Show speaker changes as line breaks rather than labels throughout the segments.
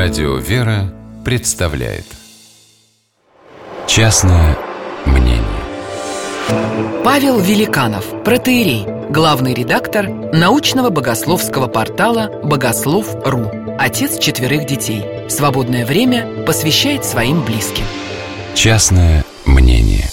Радио «Вера» представляет Частное мнение
Павел Великанов, протеерей, главный редактор научного богословского портала «Богослов.ру», отец четверых детей. В свободное время посвящает своим близким.
Частное мнение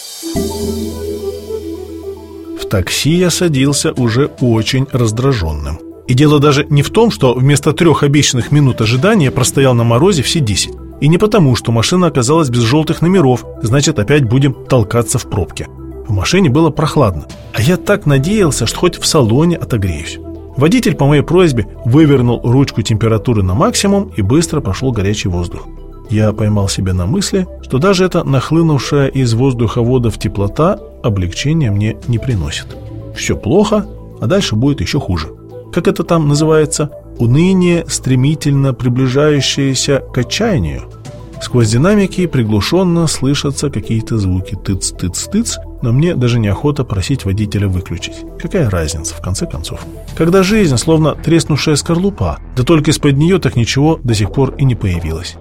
В такси я садился уже очень раздраженным. И дело даже не в том, что вместо трех обещанных минут ожидания простоял на морозе все десять. И не потому, что машина оказалась без желтых номеров, значит опять будем толкаться в пробке. В машине было прохладно, а я так надеялся, что хоть в салоне отогреюсь. Водитель по моей просьбе вывернул ручку температуры на максимум и быстро пошел горячий воздух. Я поймал себя на мысли, что даже эта нахлынувшая из воздуховодов теплота облегчения мне не приносит. Все плохо, а дальше будет еще хуже как это там называется, уныние, стремительно приближающееся к отчаянию. Сквозь динамики приглушенно слышатся какие-то звуки тыц-тыц-тыц, но мне даже неохота просить водителя выключить. Какая разница, в конце концов? Когда жизнь словно треснувшая скорлупа, да только из-под нее так ничего до сих пор и не появилось.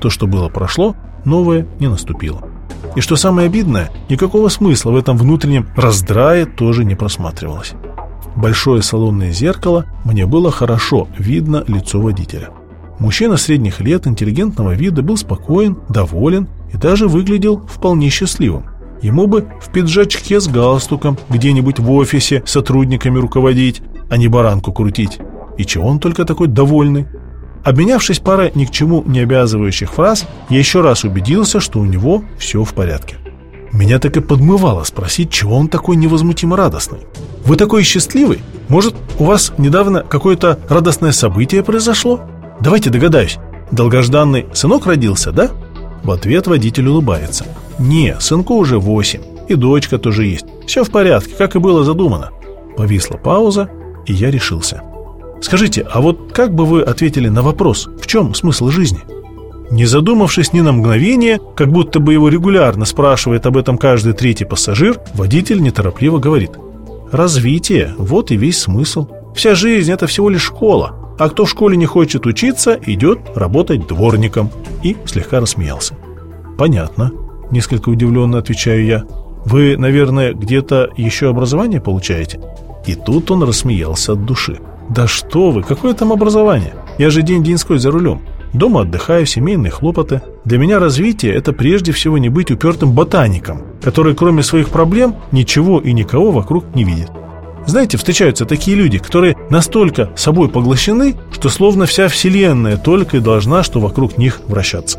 То, что было, прошло, новое не наступило. И что самое обидное, никакого смысла в этом внутреннем раздрае тоже не просматривалось большое салонное зеркало, мне было хорошо видно лицо водителя. Мужчина средних лет, интеллигентного вида, был спокоен, доволен и даже выглядел вполне счастливым. Ему бы в пиджачке с галстуком где-нибудь в офисе сотрудниками руководить, а не баранку крутить. И чего он только такой довольный? Обменявшись парой ни к чему не обязывающих фраз, я еще раз убедился, что у него все в порядке. Меня так и подмывало спросить, чего он такой невозмутимо радостный. Вы такой счастливый? Может, у вас недавно какое-то радостное событие произошло? Давайте догадаюсь. Долгожданный сынок родился, да? В ответ водитель улыбается. Не, сынку уже восемь. И дочка тоже есть. Все в порядке, как и было задумано. Повисла пауза, и я решился. Скажите, а вот как бы вы ответили на вопрос, в чем смысл жизни? Не задумавшись ни на мгновение, как будто бы его регулярно спрашивает об этом каждый третий пассажир, водитель неторопливо говорит «Развитие – вот и весь смысл. Вся жизнь – это всего лишь школа, а кто в школе не хочет учиться, идет работать дворником». И слегка рассмеялся. «Понятно», – несколько удивленно отвечаю я. «Вы, наверное, где-то еще образование получаете?» И тут он рассмеялся от души. «Да что вы, какое там образование? Я же день-деньской за рулем. Дома отдыхаю, семейные хлопоты. Для меня развитие – это прежде всего не быть упертым ботаником, который кроме своих проблем ничего и никого вокруг не видит. Знаете, встречаются такие люди, которые настолько собой поглощены, что словно вся вселенная только и должна, что вокруг них вращаться.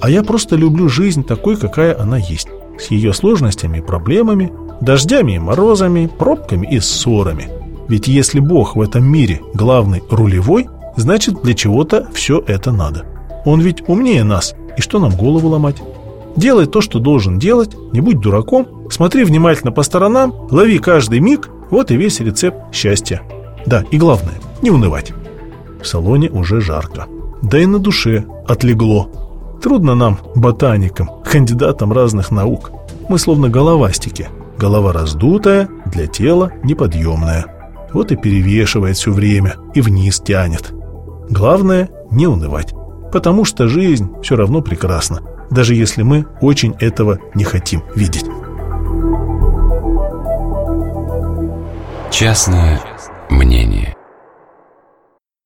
А я просто люблю жизнь такой, какая она есть. С ее сложностями и проблемами, дождями и морозами, пробками и ссорами. Ведь если Бог в этом мире главный рулевой – значит для чего-то все это надо. Он ведь умнее нас, и что нам голову ломать? Делай то, что должен делать, не будь дураком, смотри внимательно по сторонам, лови каждый миг, вот и весь рецепт счастья. Да, и главное, не унывать. В салоне уже жарко. Да и на душе отлегло. Трудно нам, ботаникам, кандидатам разных наук. Мы словно головастики. Голова раздутая, для тела неподъемная. Вот и перевешивает все время, и вниз тянет. Главное – не унывать, потому что жизнь все равно прекрасна, даже если мы очень этого не хотим видеть.
Частное мнение –